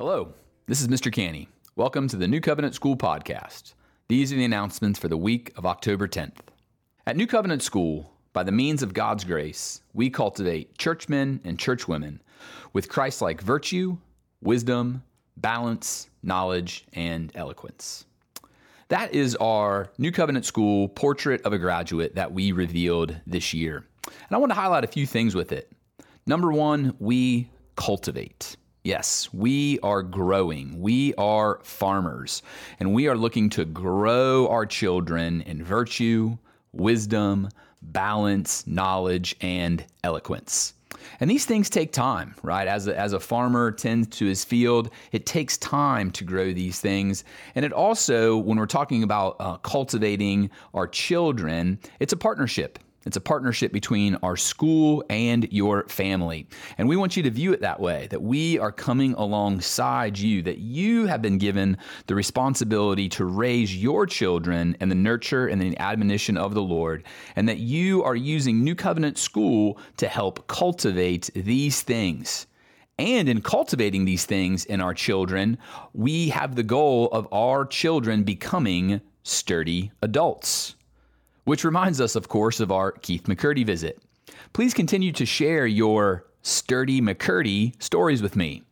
Hello, this is Mr. Canny. Welcome to the New Covenant School podcast. These are the announcements for the week of October 10th. At New Covenant School, by the means of God's grace, we cultivate churchmen and churchwomen with Christ like virtue, wisdom, balance, knowledge, and eloquence. That is our New Covenant School portrait of a graduate that we revealed this year. And I want to highlight a few things with it. Number one, we cultivate. Yes, we are growing. We are farmers, and we are looking to grow our children in virtue, wisdom, balance, knowledge, and eloquence. And these things take time, right? As a, as a farmer tends to his field, it takes time to grow these things. And it also, when we're talking about uh, cultivating our children, it's a partnership. It's a partnership between our school and your family. And we want you to view it that way that we are coming alongside you, that you have been given the responsibility to raise your children in the nurture and the admonition of the Lord, and that you are using New Covenant School to help cultivate these things. And in cultivating these things in our children, we have the goal of our children becoming sturdy adults. Which reminds us, of course, of our Keith McCurdy visit. Please continue to share your sturdy McCurdy stories with me.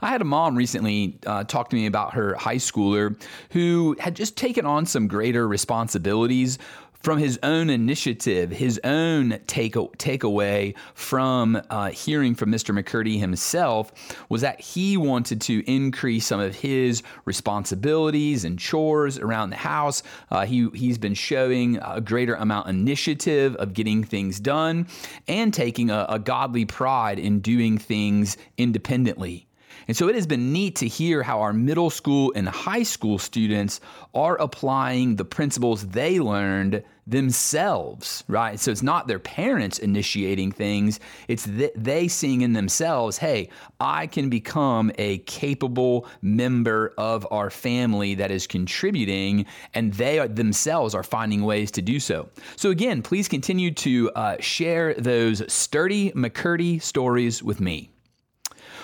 I had a mom recently uh, talk to me about her high schooler who had just taken on some greater responsibilities from his own initiative, his own take takeaway from uh, hearing from Mr. McCurdy himself was that he wanted to increase some of his responsibilities and chores around the house. Uh, he he's been showing a greater amount of initiative of getting things done and taking a, a godly pride in doing things independently. And so it has been neat to hear how our middle school and high school students are applying the principles they learned themselves, right? So it's not their parents initiating things, it's th- they seeing in themselves, hey, I can become a capable member of our family that is contributing, and they are, themselves are finding ways to do so. So again, please continue to uh, share those sturdy McCurdy stories with me.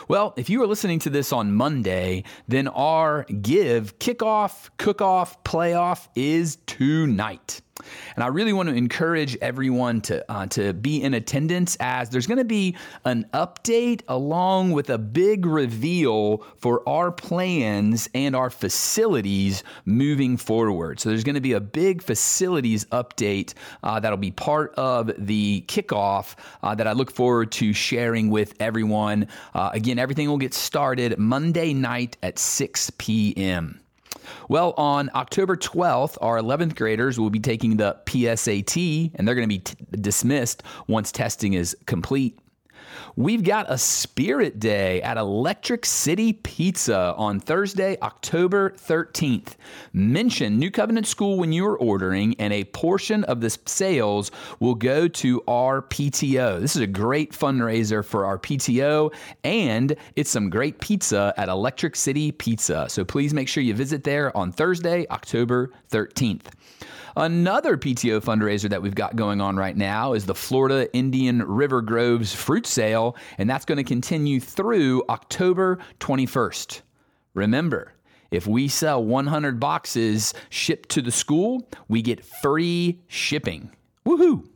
Well, if you are listening to this on Monday, then our give, kickoff, cook off, playoff is tonight. And I really want to encourage everyone to uh, to be in attendance as there's going to be an update along with a big reveal for our plans and our facilities moving forward. So there's going to be a big facilities update uh, that'll be part of the kickoff uh, that I look forward to sharing with everyone. Uh, again, everything will get started Monday night at 6 p.m. Well, on October 12th, our 11th graders will be taking the PSAT, and they're going to be t- dismissed once testing is complete. We've got a Spirit Day at Electric City Pizza on Thursday, October 13th. Mention New Covenant School when you're ordering, and a portion of the sales will go to our PTO. This is a great fundraiser for our PTO, and it's some great pizza at Electric City Pizza. So please make sure you visit there on Thursday, October 13th. Another PTO fundraiser that we've got going on right now is the Florida Indian River Groves Fruit Sale, and that's going to continue through October 21st. Remember, if we sell 100 boxes shipped to the school, we get free shipping. Woohoo!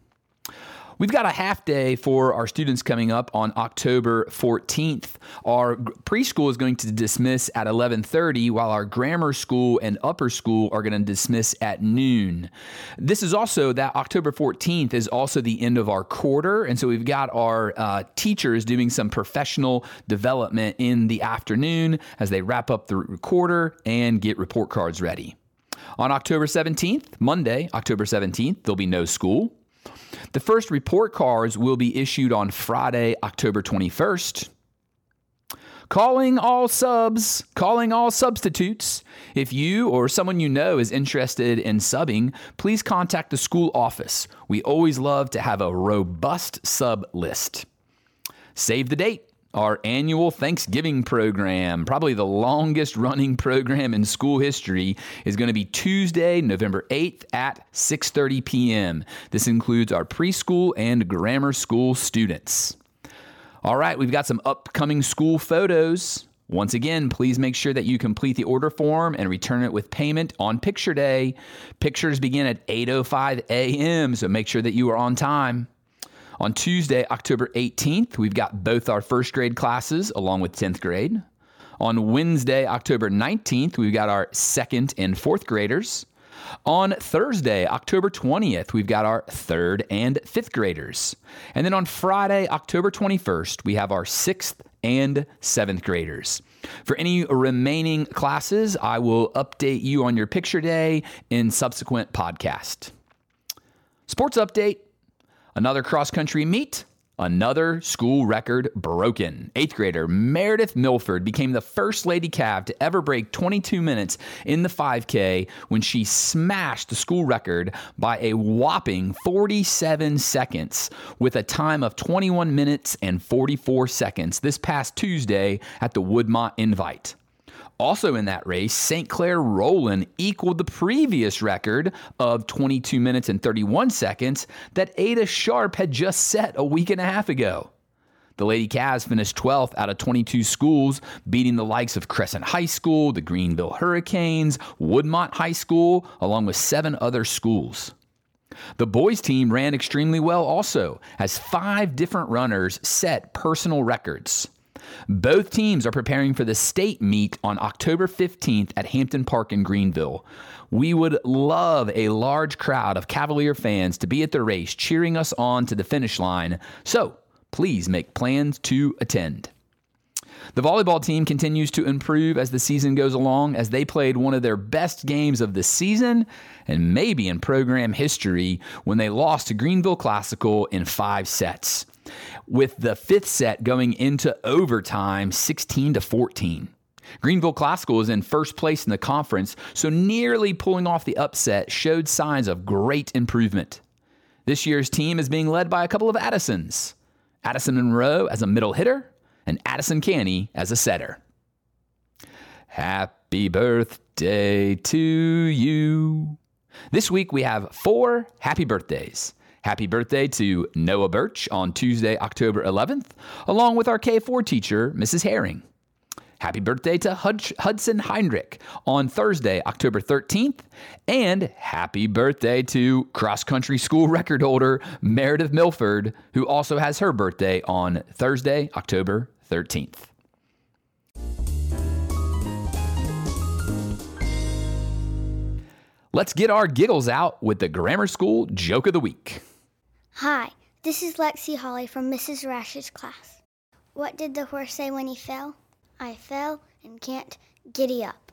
We've got a half day for our students coming up on October 14th. Our preschool is going to dismiss at 11:30 while our grammar school and upper school are going to dismiss at noon. This is also that October 14th is also the end of our quarter and so we've got our uh, teachers doing some professional development in the afternoon as they wrap up the quarter and get report cards ready. On October 17th, Monday, October 17th, there'll be no school. The first report cards will be issued on Friday, October 21st. Calling all subs, calling all substitutes. If you or someone you know is interested in subbing, please contact the school office. We always love to have a robust sub list. Save the date our annual Thanksgiving program, probably the longest running program in school history, is going to be Tuesday, November 8th at 6:30 p.m. This includes our preschool and grammar school students. All right, we've got some upcoming school photos. Once again, please make sure that you complete the order form and return it with payment on picture day. Pictures begin at 8:05 a.m., so make sure that you are on time. On Tuesday, October 18th, we've got both our first grade classes along with 10th grade. On Wednesday, October 19th, we've got our second and fourth graders. On Thursday, October 20th, we've got our third and fifth graders. And then on Friday, October 21st, we have our sixth and seventh graders. For any remaining classes, I will update you on your picture day in subsequent podcast. Sports update another cross country meet Another school record broken. Eighth grader Meredith Milford became the first Lady Cav to ever break 22 minutes in the 5K when she smashed the school record by a whopping 47 seconds with a time of 21 minutes and 44 seconds this past Tuesday at the Woodmont Invite. Also in that race, St. Clair Roland equaled the previous record of 22 minutes and 31 seconds that Ada Sharp had just set a week and a half ago. The Lady Cavs finished 12th out of 22 schools, beating the likes of Crescent High School, the Greenville Hurricanes, Woodmont High School, along with seven other schools. The boys' team ran extremely well also, as five different runners set personal records. Both teams are preparing for the state meet on October 15th at Hampton Park in Greenville. We would love a large crowd of Cavalier fans to be at the race cheering us on to the finish line, so please make plans to attend. The volleyball team continues to improve as the season goes along as they played one of their best games of the season and maybe in program history when they lost to Greenville Classical in five sets with the fifth set going into overtime 16 to 14. Greenville Classical is in first place in the conference, so nearly pulling off the upset showed signs of great improvement. This year's team is being led by a couple of Addisons Addison Monroe as a middle hitter, and Addison Canny as a setter. Happy birthday to you. This week we have four happy birthdays. Happy birthday to Noah Birch on Tuesday, October 11th, along with our K4 teacher, Mrs. Herring. Happy birthday to Hudson Heinrich on Thursday, October 13th. And happy birthday to cross country school record holder Meredith Milford, who also has her birthday on Thursday, October 13th. Let's get our giggles out with the Grammar School Joke of the Week. Hi, this is Lexi Holly from Mrs. Rash's class. What did the horse say when he fell? I fell and can't giddy up.